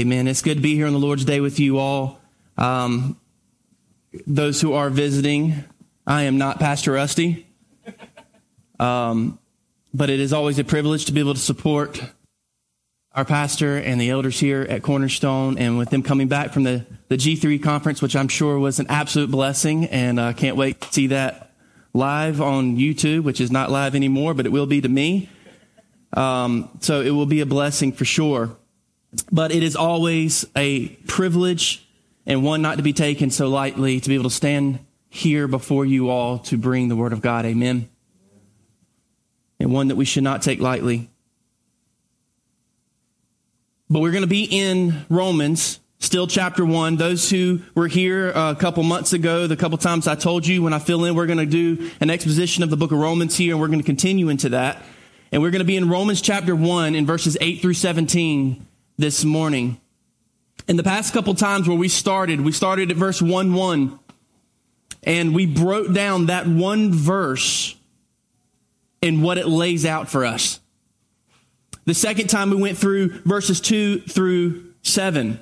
Amen. It's good to be here on the Lord's Day with you all. Um, those who are visiting, I am not Pastor Rusty. Um, but it is always a privilege to be able to support our pastor and the elders here at Cornerstone. And with them coming back from the, the G3 conference, which I'm sure was an absolute blessing, and I uh, can't wait to see that live on YouTube, which is not live anymore, but it will be to me. Um, so it will be a blessing for sure. But it is always a privilege and one not to be taken so lightly to be able to stand here before you all to bring the word of God. Amen. And one that we should not take lightly. But we're going to be in Romans, still chapter one. Those who were here a couple months ago, the couple times I told you when I fill in, we're going to do an exposition of the book of Romans here, and we're going to continue into that. And we're going to be in Romans chapter one in verses eight through 17 this morning. In the past couple times where we started, we started at verse 1 1, and we broke down that one verse and what it lays out for us. The second time we went through verses 2 through 7.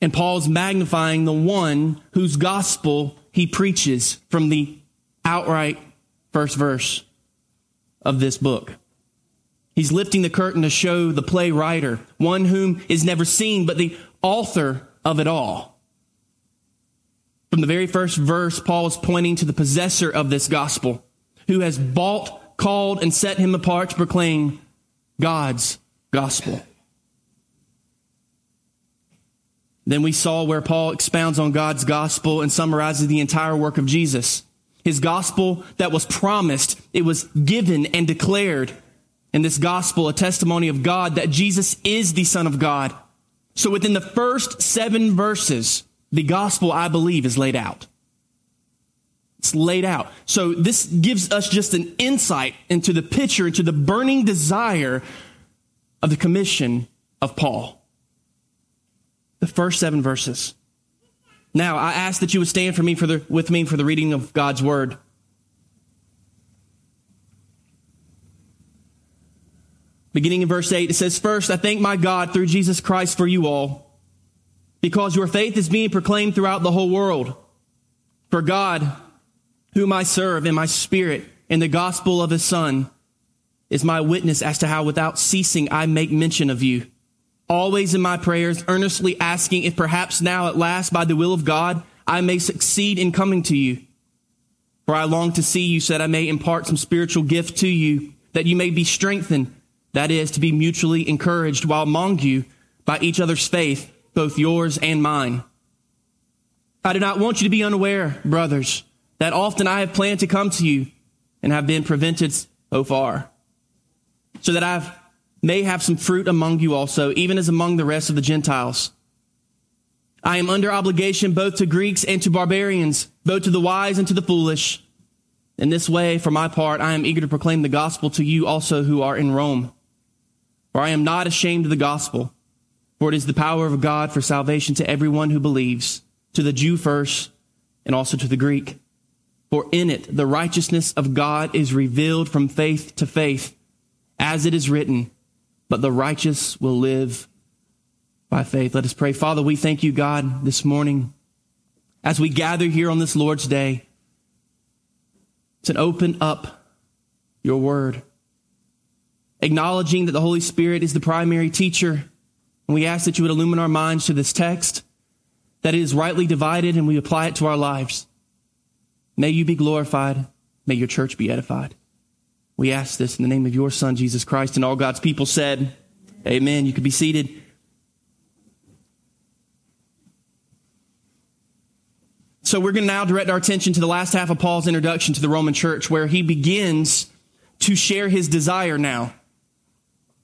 And Paul's magnifying the one whose gospel he preaches from the outright first verse of this book. He's lifting the curtain to show the play writer, one whom is never seen, but the author of it all. From the very first verse, Paul is pointing to the possessor of this gospel, who has bought, called, and set him apart to proclaim God's gospel. Then we saw where Paul expounds on God's gospel and summarizes the entire work of Jesus. His gospel that was promised, it was given and declared in this gospel a testimony of God that Jesus is the Son of God. So within the first seven verses, the gospel, I believe, is laid out. It's laid out. So this gives us just an insight into the picture, into the burning desire of the commission of Paul. The first seven verses. Now, I ask that you would stand for me for the, with me for the reading of God's word. Beginning in verse 8, it says, First, I thank my God through Jesus Christ for you all, because your faith is being proclaimed throughout the whole world. For God, whom I serve in my spirit in the gospel of his Son, is my witness as to how without ceasing I make mention of you. Always in my prayers, earnestly asking if perhaps now at last by the will of God I may succeed in coming to you. For I long to see you, so that I may impart some spiritual gift to you, that you may be strengthened that is, to be mutually encouraged while among you by each other's faith, both yours and mine. I do not want you to be unaware, brothers, that often I have planned to come to you and have been prevented so far, so that I may have some fruit among you also, even as among the rest of the Gentiles. I am under obligation both to Greeks and to barbarians, both to the wise and to the foolish. In this way, for my part, I am eager to proclaim the gospel to you also who are in Rome. For I am not ashamed of the gospel, for it is the power of God for salvation to everyone who believes, to the Jew first, and also to the Greek. For in it the righteousness of God is revealed from faith to faith, as it is written, but the righteous will live by faith. Let us pray. Father, we thank you, God, this morning as we gather here on this Lord's day to open up your word acknowledging that the Holy Spirit is the primary teacher. And we ask that you would illumine our minds to this text, that it is rightly divided and we apply it to our lives. May you be glorified. May your church be edified. We ask this in the name of your Son, Jesus Christ, and all God's people said, Amen. You can be seated. So we're going to now direct our attention to the last half of Paul's introduction to the Roman church, where he begins to share his desire now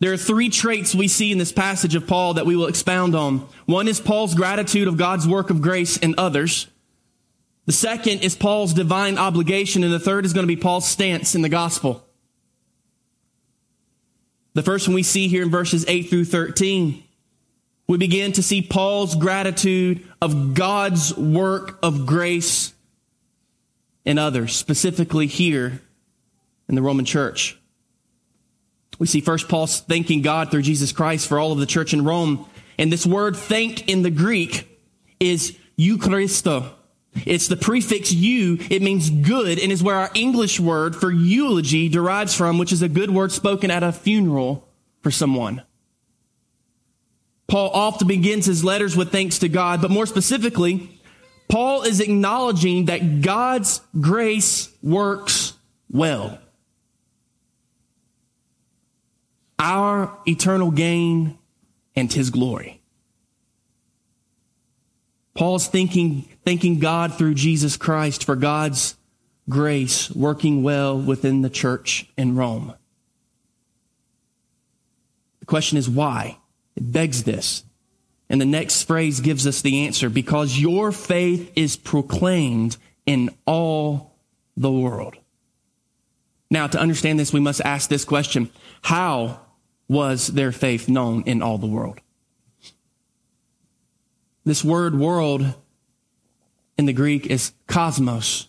there are three traits we see in this passage of Paul that we will expound on. One is Paul's gratitude of God's work of grace in others. The second is Paul's divine obligation, and the third is going to be Paul's stance in the gospel. The first one we see here in verses 8 through 13. We begin to see Paul's gratitude of God's work of grace in others, specifically here in the Roman church. We see first Paul thanking God through Jesus Christ for all of the church in Rome. And this word thank in the Greek is Eucharisto. It's the prefix "eu." It means good and is where our English word for eulogy derives from, which is a good word spoken at a funeral for someone. Paul often begins his letters with thanks to God, but more specifically, Paul is acknowledging that God's grace works well. Our eternal gain and his glory. Paul's thinking, thanking God through Jesus Christ for God's grace working well within the church in Rome. The question is why? It begs this. And the next phrase gives us the answer because your faith is proclaimed in all the world. Now, to understand this, we must ask this question How was their faith known in all the world? This word world in the Greek is cosmos,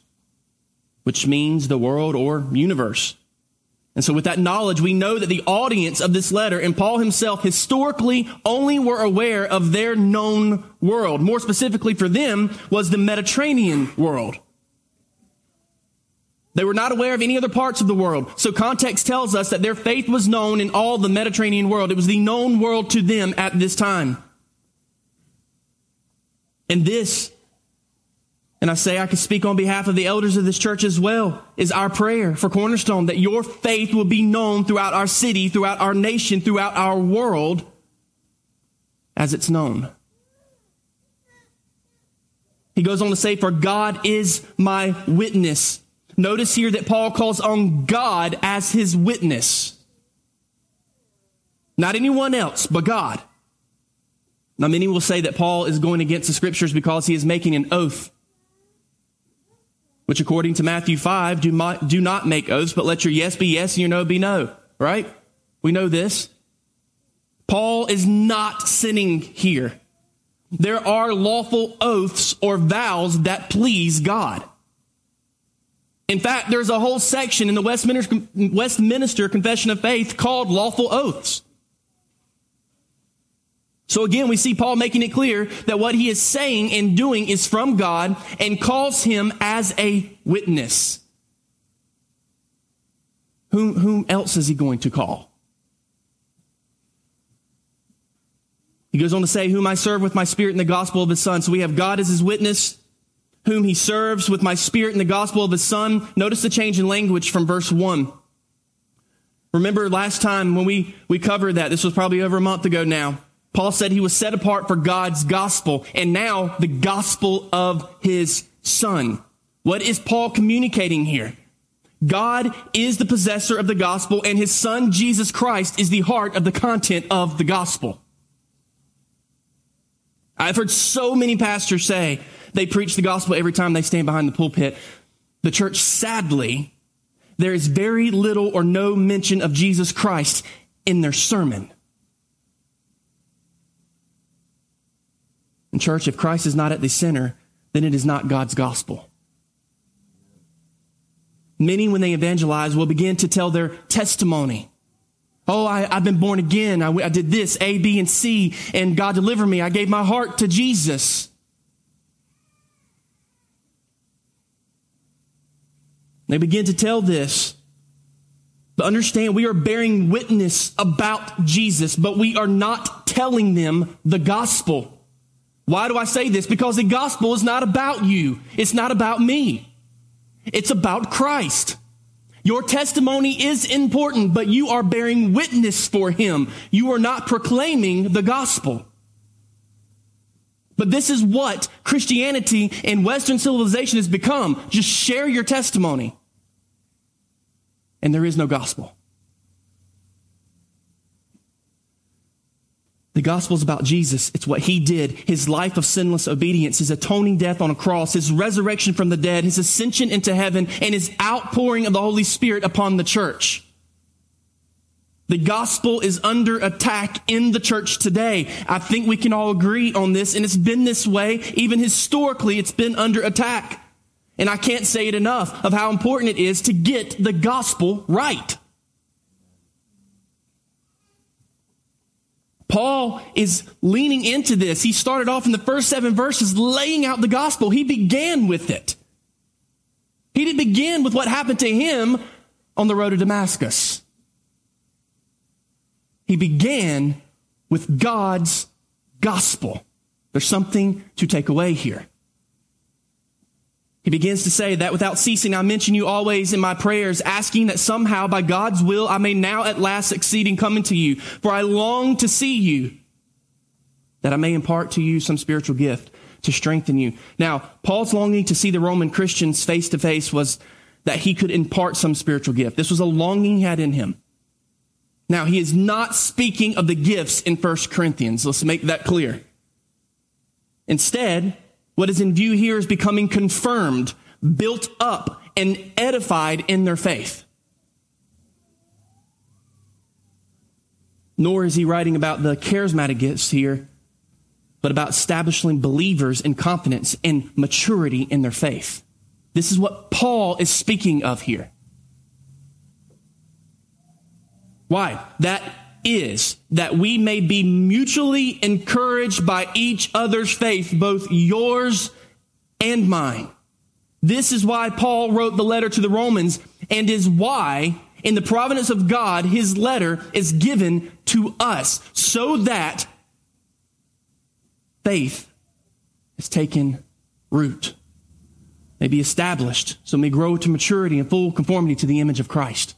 which means the world or universe. And so with that knowledge, we know that the audience of this letter and Paul himself historically only were aware of their known world. More specifically for them was the Mediterranean world. They were not aware of any other parts of the world. So context tells us that their faith was known in all the Mediterranean world. It was the known world to them at this time. And this, and I say I can speak on behalf of the elders of this church as well, is our prayer for Cornerstone that your faith will be known throughout our city, throughout our nation, throughout our world as it's known. He goes on to say, For God is my witness. Notice here that Paul calls on God as his witness. Not anyone else, but God. Now, many will say that Paul is going against the scriptures because he is making an oath, which according to Matthew 5, do not, do not make oaths, but let your yes be yes and your no be no, right? We know this. Paul is not sinning here. There are lawful oaths or vows that please God. In fact, there's a whole section in the Westminster, Westminster Confession of Faith called lawful oaths. So again, we see Paul making it clear that what he is saying and doing is from God and calls him as a witness. Whom, whom else is he going to call? He goes on to say, Whom I serve with my spirit in the gospel of his son. So we have God as his witness, whom he serves with my spirit in the gospel of his son. Notice the change in language from verse 1. Remember last time when we, we covered that, this was probably over a month ago now. Paul said he was set apart for God's gospel and now the gospel of his son. What is Paul communicating here? God is the possessor of the gospel and his son Jesus Christ is the heart of the content of the gospel. I've heard so many pastors say they preach the gospel every time they stand behind the pulpit. The church, sadly, there is very little or no mention of Jesus Christ in their sermon. And church, if Christ is not at the center, then it is not God's gospel. Many, when they evangelize, will begin to tell their testimony. Oh, I, have been born again. I, I did this, A, B, and C, and God delivered me. I gave my heart to Jesus. They begin to tell this. But understand, we are bearing witness about Jesus, but we are not telling them the gospel. Why do I say this? Because the gospel is not about you. It's not about me. It's about Christ. Your testimony is important, but you are bearing witness for him. You are not proclaiming the gospel. But this is what Christianity and Western civilization has become. Just share your testimony. And there is no gospel. The gospel is about Jesus. It's what he did, his life of sinless obedience, his atoning death on a cross, his resurrection from the dead, his ascension into heaven, and his outpouring of the Holy Spirit upon the church. The gospel is under attack in the church today. I think we can all agree on this, and it's been this way. Even historically, it's been under attack. And I can't say it enough of how important it is to get the gospel right. Paul is leaning into this. He started off in the first seven verses laying out the gospel. He began with it. He didn't begin with what happened to him on the road to Damascus. He began with God's gospel. There's something to take away here. He begins to say that without ceasing, I mention you always in my prayers, asking that somehow by God's will I may now at last succeed in coming to you. For I long to see you, that I may impart to you some spiritual gift to strengthen you. Now, Paul's longing to see the Roman Christians face to face was that he could impart some spiritual gift. This was a longing he had in him. Now, he is not speaking of the gifts in 1 Corinthians. Let's make that clear. Instead, what is in view here is becoming confirmed, built up, and edified in their faith. Nor is he writing about the charismatic gifts here, but about establishing believers in confidence and maturity in their faith. This is what Paul is speaking of here. Why? That is that we may be mutually encouraged by each other's faith, both yours and mine. This is why Paul wrote the letter to the Romans and is why in the providence of God, his letter is given to us so that faith is taken root, may be established, so may grow to maturity and full conformity to the image of Christ.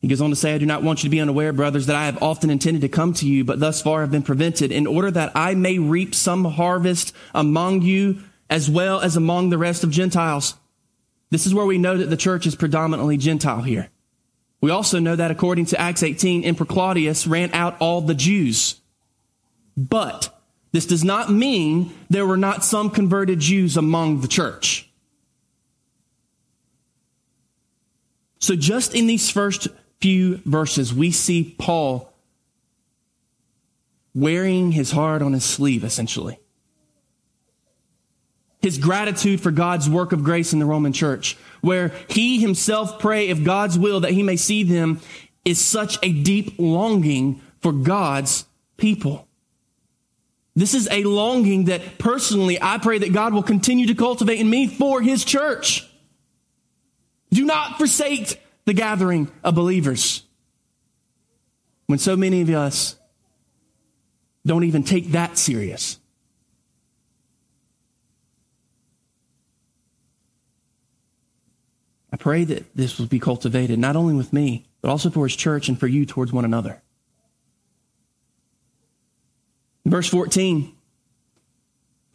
He goes on to say, I do not want you to be unaware, brothers, that I have often intended to come to you, but thus far have been prevented, in order that I may reap some harvest among you as well as among the rest of Gentiles. This is where we know that the church is predominantly Gentile here. We also know that according to Acts 18, Emperor Claudius ran out all the Jews. But this does not mean there were not some converted Jews among the church. So just in these first few verses, we see Paul wearing his heart on his sleeve, essentially. His gratitude for God's work of grace in the Roman church, where he himself pray if God's will that he may see them is such a deep longing for God's people. This is a longing that personally I pray that God will continue to cultivate in me for his church. Do not forsake the gathering of believers. When so many of us don't even take that serious. I pray that this will be cultivated not only with me, but also for his church and for you towards one another. Verse 14.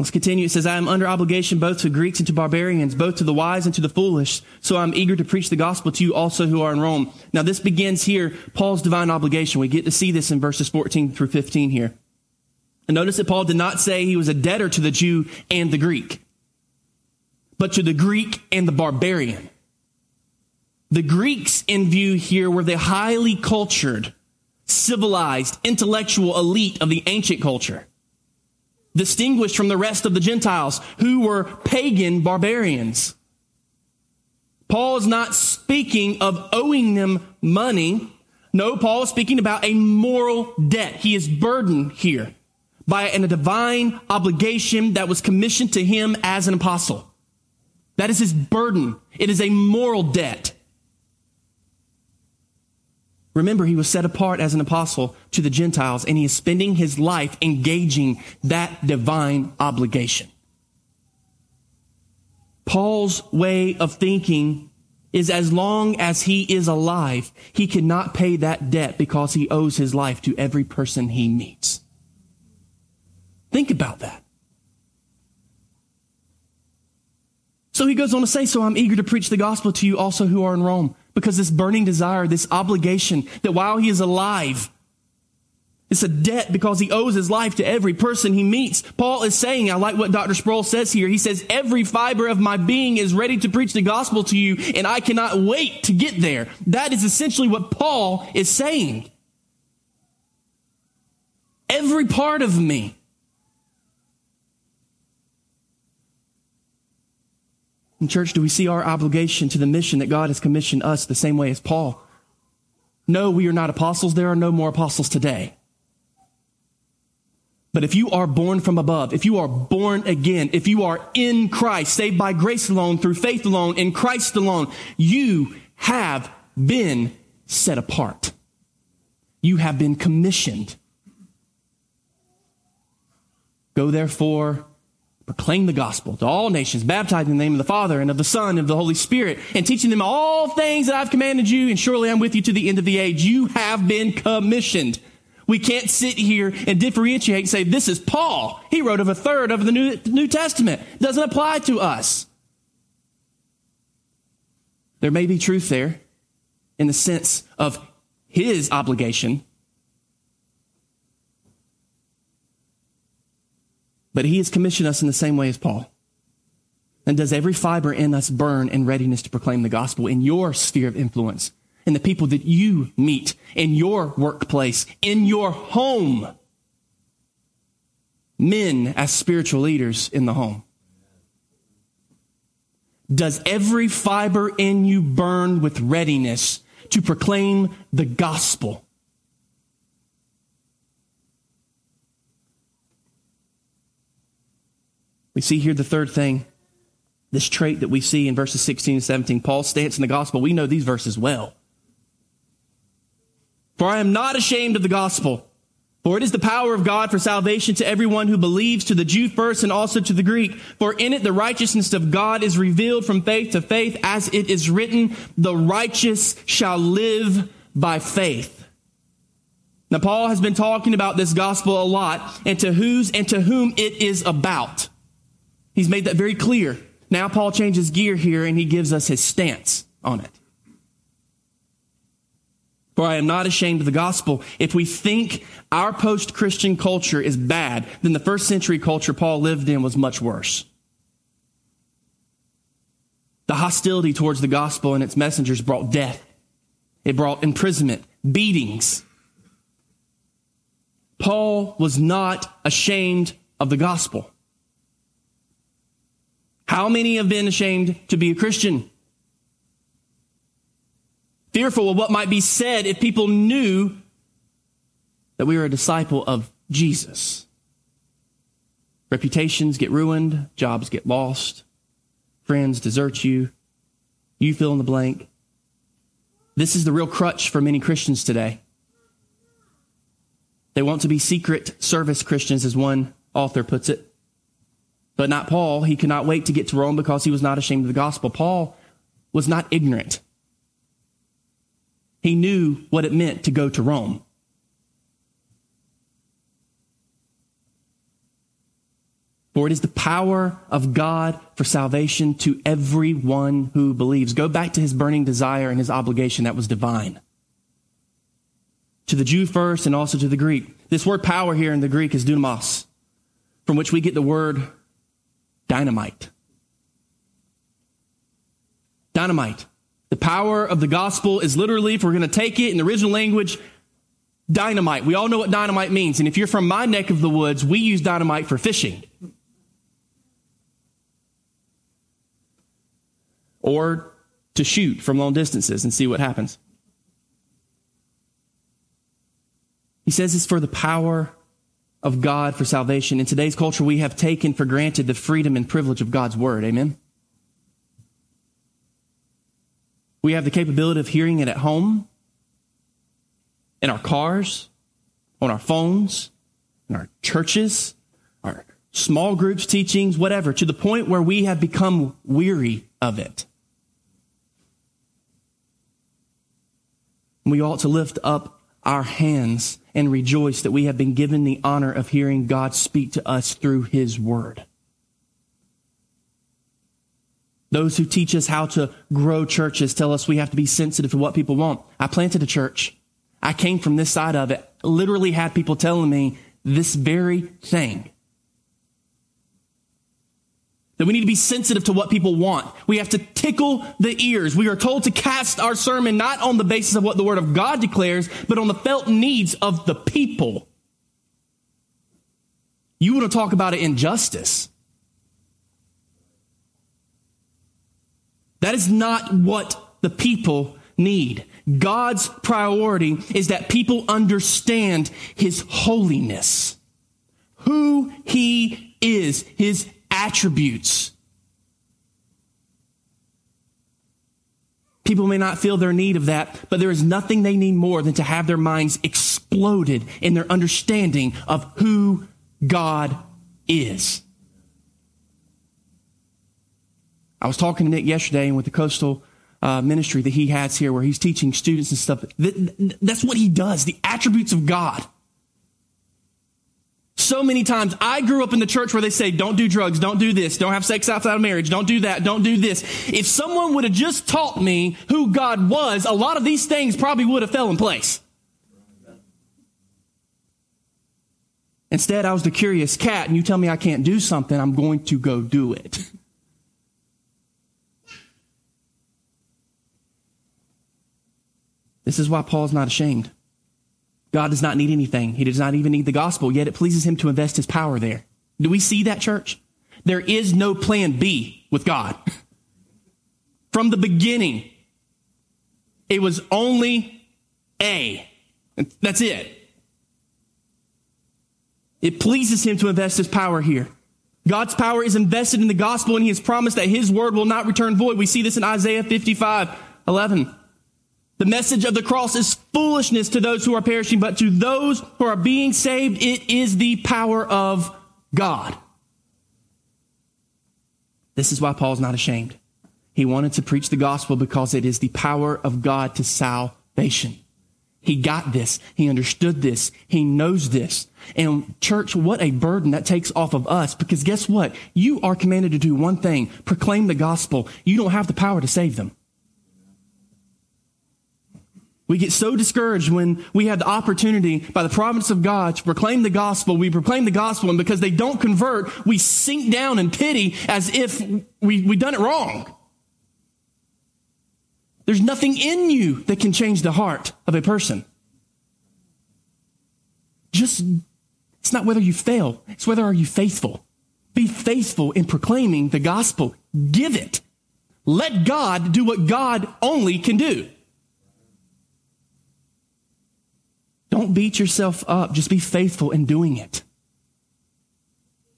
Let's continue. It says, I am under obligation both to Greeks and to barbarians, both to the wise and to the foolish. So I'm eager to preach the gospel to you also who are in Rome. Now this begins here, Paul's divine obligation. We get to see this in verses 14 through 15 here. And notice that Paul did not say he was a debtor to the Jew and the Greek, but to the Greek and the barbarian. The Greeks in view here were the highly cultured, civilized, intellectual elite of the ancient culture distinguished from the rest of the Gentiles who were pagan barbarians. Paul is not speaking of owing them money. No, Paul is speaking about a moral debt. He is burdened here by a divine obligation that was commissioned to him as an apostle. That is his burden. It is a moral debt. Remember, he was set apart as an apostle to the Gentiles, and he is spending his life engaging that divine obligation. Paul's way of thinking is as long as he is alive, he cannot pay that debt because he owes his life to every person he meets. Think about that. So he goes on to say, So I'm eager to preach the gospel to you also who are in Rome because this burning desire, this obligation that while he is alive, it's a debt because he owes his life to every person he meets. Paul is saying, I like what Dr. Sproul says here. He says, every fiber of my being is ready to preach the gospel to you and I cannot wait to get there. That is essentially what Paul is saying. Every part of me Church, do we see our obligation to the mission that God has commissioned us the same way as Paul? No, we are not apostles. There are no more apostles today. But if you are born from above, if you are born again, if you are in Christ, saved by grace alone, through faith alone, in Christ alone, you have been set apart. You have been commissioned. Go therefore, proclaim the gospel to all nations, baptizing in the name of the Father and of the Son and of the Holy Spirit, and teaching them all things that I've commanded you, and surely I'm with you to the end of the age. You have been commissioned. We can't sit here and differentiate and say, this is Paul. He wrote of a third of the New, New Testament. It doesn't apply to us. There may be truth there in the sense of his obligation. But he has commissioned us in the same way as Paul. And does every fiber in us burn in readiness to proclaim the gospel in your sphere of influence? in the people that you meet in your workplace, in your home. Men as spiritual leaders in the home. Does every fiber in you burn with readiness to proclaim the gospel? We see here the third thing, this trait that we see in verses 16 and 17. Paul's stance in the gospel. We know these verses well. For I am not ashamed of the gospel. For it is the power of God for salvation to everyone who believes, to the Jew first and also to the Greek. For in it the righteousness of God is revealed from faith to faith, as it is written, the righteous shall live by faith. Now, Paul has been talking about this gospel a lot and to whose and to whom it is about. He's made that very clear. Now, Paul changes gear here and he gives us his stance on it. For I am not ashamed of the gospel. If we think our post Christian culture is bad, then the first century culture Paul lived in was much worse. The hostility towards the gospel and its messengers brought death, it brought imprisonment, beatings. Paul was not ashamed of the gospel. How many have been ashamed to be a Christian? fearful of what might be said if people knew that we were a disciple of Jesus. Reputations get ruined, jobs get lost, friends desert you, you fill in the blank. This is the real crutch for many Christians today. They want to be secret service Christians, as one author puts it. But not Paul. He could not wait to get to Rome because he was not ashamed of the gospel. Paul was not ignorant he knew what it meant to go to Rome. For it is the power of God for salvation to everyone who believes. Go back to his burning desire and his obligation that was divine. To the Jew first and also to the Greek. This word power here in the Greek is dunamos, from which we get the word dynamite. Dynamite. The power of the gospel is literally, if we're going to take it in the original language, dynamite. We all know what dynamite means. And if you're from my neck of the woods, we use dynamite for fishing. Or to shoot from long distances and see what happens. He says it's for the power of God for salvation. In today's culture, we have taken for granted the freedom and privilege of God's word. Amen. We have the capability of hearing it at home, in our cars, on our phones, in our churches, our small groups, teachings, whatever, to the point where we have become weary of it. We ought to lift up our hands and rejoice that we have been given the honor of hearing God speak to us through His Word. Those who teach us how to grow churches tell us we have to be sensitive to what people want. I planted a church. I came from this side of it. Literally had people telling me this very thing. We need to be sensitive to what people want. We have to tickle the ears. We are told to cast our sermon not on the basis of what the Word of God declares, but on the felt needs of the people. You want to talk about an injustice. That is not what the people need. God's priority is that people understand his holiness, who he is, his attributes. People may not feel their need of that, but there is nothing they need more than to have their minds exploded in their understanding of who God is. I was talking to Nick yesterday and with the coastal uh, ministry that he has here where he's teaching students and stuff. that's what he does, the attributes of God. So many times I grew up in the church where they say, don't do drugs, don't do this, don't have sex outside of marriage, don't do that, don't do this. If someone would have just taught me who God was, a lot of these things probably would have fell in place. Instead, I was the curious cat, and you tell me I can't do something, I'm going to go do it. This is why Paul's not ashamed. God does not need anything. He does not even need the gospel, yet it pleases him to invest his power there. Do we see that, church? There is no plan B with God. From the beginning, it was only A. That's it. It pleases him to invest his power here. God's power is invested in the gospel and he has promised that his word will not return void. We see this in Isaiah 55, 11. The message of the cross is foolishness to those who are perishing, but to those who are being saved, it is the power of God. This is why Paul's not ashamed. He wanted to preach the gospel because it is the power of God to salvation. He got this. He understood this. He knows this. And church, what a burden that takes off of us because guess what? You are commanded to do one thing, proclaim the gospel. You don't have the power to save them. We get so discouraged when we have the opportunity by the providence of God to proclaim the gospel. We proclaim the gospel, and because they don't convert, we sink down in pity as if we, we done it wrong. There's nothing in you that can change the heart of a person. Just, it's not whether you fail, it's whether are you faithful. Be faithful in proclaiming the gospel. Give it. Let God do what God only can do. Don't beat yourself up. Just be faithful in doing it.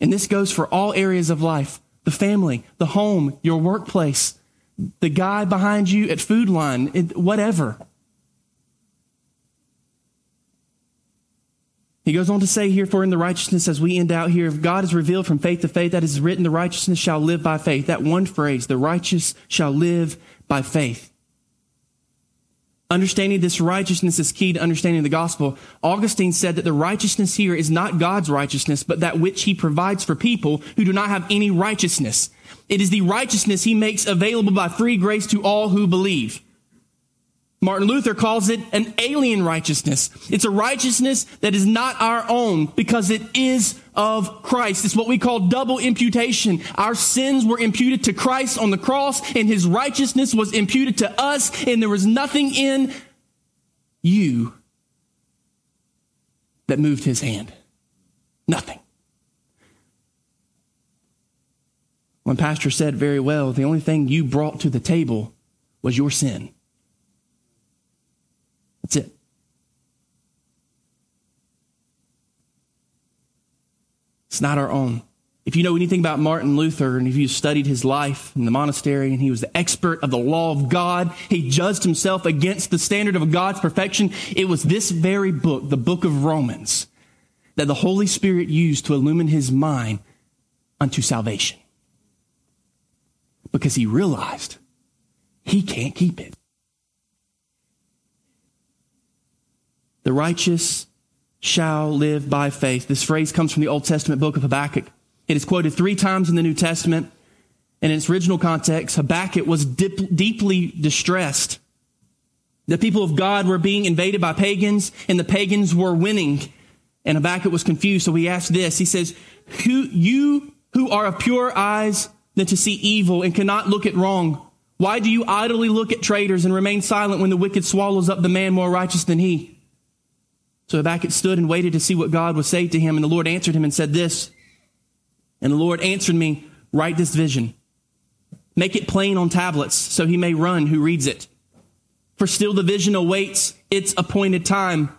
And this goes for all areas of life the family, the home, your workplace, the guy behind you at Food Lion, whatever. He goes on to say here, for in the righteousness, as we end out here, if God is revealed from faith to faith, that is written, the righteousness shall live by faith. That one phrase, the righteous shall live by faith. Understanding this righteousness is key to understanding the gospel. Augustine said that the righteousness here is not God's righteousness, but that which he provides for people who do not have any righteousness. It is the righteousness he makes available by free grace to all who believe. Martin Luther calls it an alien righteousness. It's a righteousness that is not our own because it is of Christ. It's what we call double imputation. Our sins were imputed to Christ on the cross and his righteousness was imputed to us and there was nothing in you that moved his hand. Nothing. One pastor said very well, the only thing you brought to the table was your sin. That's it. It's not our own. If you know anything about Martin Luther and if you studied his life in the monastery and he was the expert of the law of God, he judged himself against the standard of God's perfection. It was this very book, the book of Romans, that the Holy Spirit used to illumine his mind unto salvation. Because he realized he can't keep it. The righteous shall live by faith. This phrase comes from the Old Testament book of Habakkuk. It is quoted three times in the New Testament. And in its original context, Habakkuk was dip, deeply distressed. The people of God were being invaded by pagans, and the pagans were winning. And Habakkuk was confused, so he asked this. He says, who, You who are of pure eyes than to see evil and cannot look at wrong, why do you idly look at traitors and remain silent when the wicked swallows up the man more righteous than he? So Habakkuk stood and waited to see what God would say to him. And the Lord answered him and said this. And the Lord answered me, write this vision. Make it plain on tablets so he may run who reads it. For still the vision awaits its appointed time.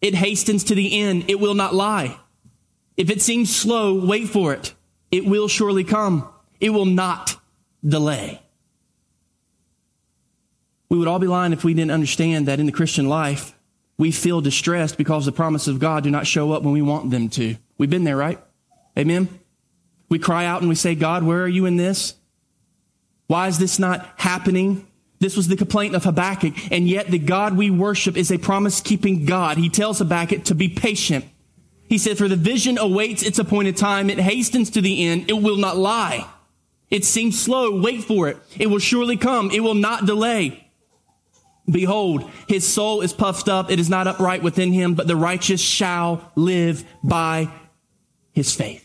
It hastens to the end. It will not lie. If it seems slow, wait for it. It will surely come. It will not delay. We would all be lying if we didn't understand that in the Christian life, we feel distressed because the promises of God do not show up when we want them to. We've been there, right? Amen? We cry out and we say, God, where are you in this? Why is this not happening? This was the complaint of Habakkuk. And yet the God we worship is a promise keeping God. He tells Habakkuk to be patient. He said, for the vision awaits its appointed time. It hastens to the end. It will not lie. It seems slow. Wait for it. It will surely come. It will not delay. Behold, his soul is puffed up. It is not upright within him, but the righteous shall live by his faith.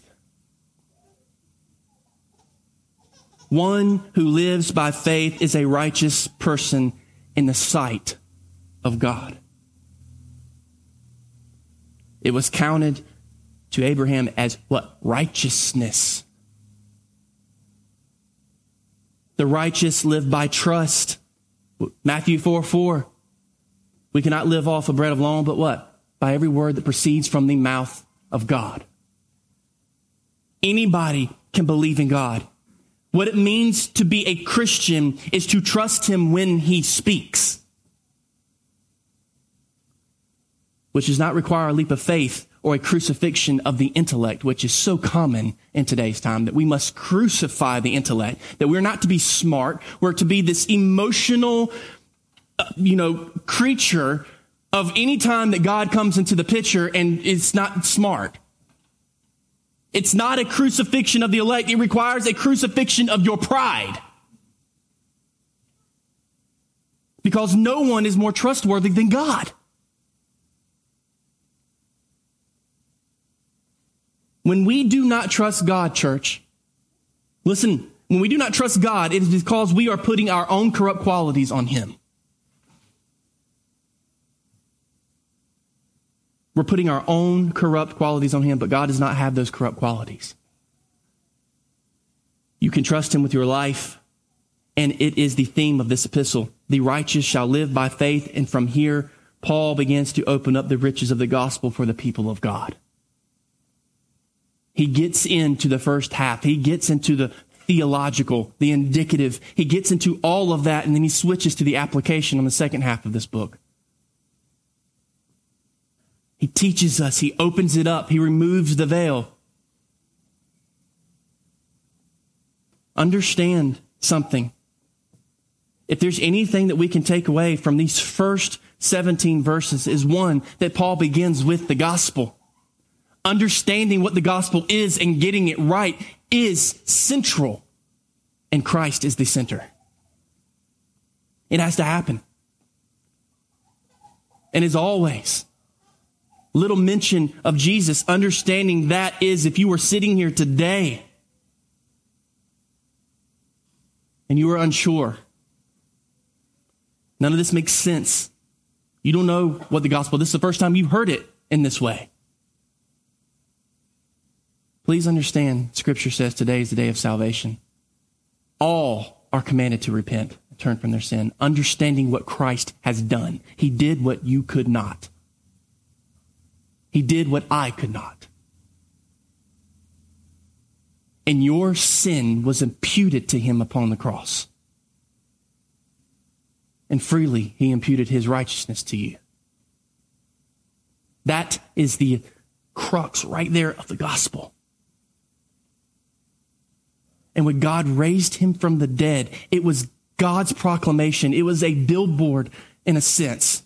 One who lives by faith is a righteous person in the sight of God. It was counted to Abraham as what? Righteousness. The righteous live by trust. Matthew 4 4. We cannot live off of bread of alone, but what? By every word that proceeds from the mouth of God. Anybody can believe in God. What it means to be a Christian is to trust Him when He speaks, which does not require a leap of faith or a crucifixion of the intellect, which is so common in today's time that we must crucify the intellect, that we're not to be smart, we're to be this emotional, uh, you know, creature of any time that God comes into the picture and it's not smart. It's not a crucifixion of the elect. It requires a crucifixion of your pride. Because no one is more trustworthy than God. When we do not trust God, church, listen, when we do not trust God, it is because we are putting our own corrupt qualities on Him. We're putting our own corrupt qualities on him, but God does not have those corrupt qualities. You can trust him with your life, and it is the theme of this epistle. The righteous shall live by faith, and from here, Paul begins to open up the riches of the gospel for the people of God. He gets into the first half. He gets into the theological, the indicative. He gets into all of that, and then he switches to the application on the second half of this book. He teaches us, He opens it up, He removes the veil. Understand something. If there's anything that we can take away from these first 17 verses is one that Paul begins with the gospel. Understanding what the gospel is and getting it right is central and Christ is the center. It has to happen. And as always, little mention of Jesus, understanding that is if you were sitting here today and you are unsure, none of this makes sense. You don't know what the gospel, this is the first time you've heard it in this way. Please understand, scripture says today is the day of salvation. All are commanded to repent, turn from their sin, understanding what Christ has done. He did what you could not. He did what I could not. And your sin was imputed to him upon the cross. And freely he imputed his righteousness to you. That is the crux right there of the gospel. And when God raised him from the dead, it was God's proclamation. It was a billboard in a sense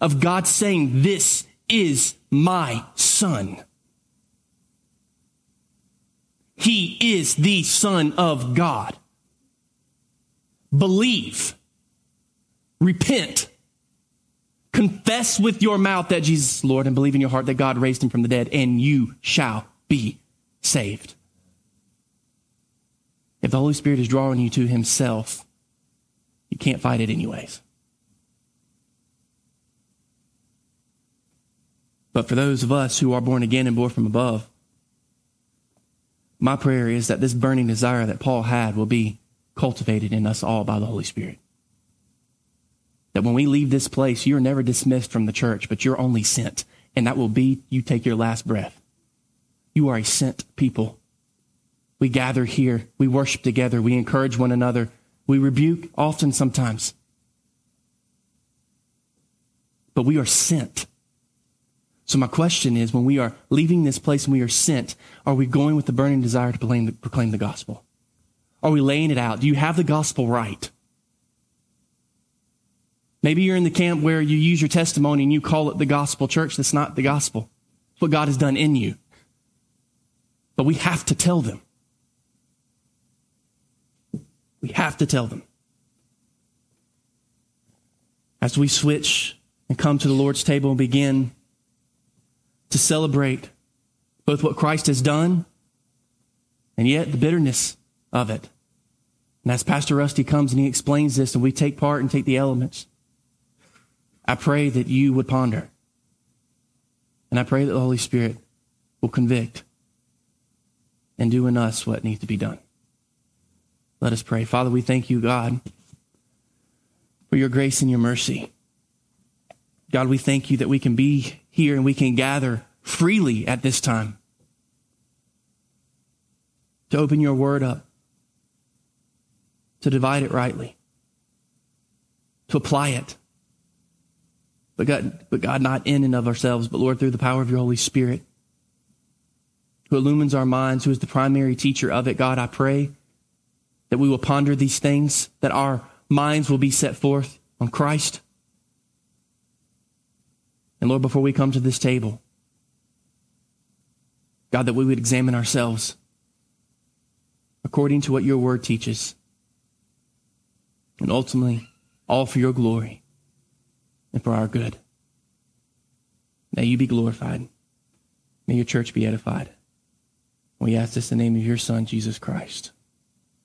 of God saying, this is my son. He is the son of God. Believe. Repent. Confess with your mouth that Jesus is Lord and believe in your heart that God raised him from the dead and you shall be saved. If the Holy Spirit is drawing you to himself, you can't fight it anyways. But for those of us who are born again and born from above, my prayer is that this burning desire that Paul had will be cultivated in us all by the Holy Spirit. that when we leave this place, you're never dismissed from the church, but you're only sent. And that will be you take your last breath. You are a sent people. We gather here. We worship together. We encourage one another. We rebuke often sometimes. But we are sent. So my question is, when we are leaving this place and we are sent, are we going with the burning desire to proclaim the, proclaim the gospel? Are we laying it out? Do you have the gospel right? Maybe you're in the camp where you use your testimony and you call it the gospel church. That's not the gospel. It's what God has done in you. But we have to tell them. We have to tell them. As we switch and come to the Lord's table and begin to celebrate both what Christ has done and yet the bitterness of it. And as Pastor Rusty comes and he explains this and we take part and take the elements, I pray that you would ponder. And I pray that the Holy Spirit will convict and do in us what needs to be done. Let us pray. Father, we thank you, God, for your grace and your mercy. God, we thank you that we can be here and we can gather freely at this time to open your word up, to divide it rightly, to apply it but God, but God, not in and of ourselves, but Lord, through the power of your Holy Spirit, who illumines our minds, who is the primary teacher of it. God, I pray that we will ponder these things, that our minds will be set forth on Christ. And Lord, before we come to this table, God, that we would examine ourselves according to what your word teaches. And ultimately, all for your glory and for our good. May you be glorified. May your church be edified. We ask this in the name of your Son, Jesus Christ.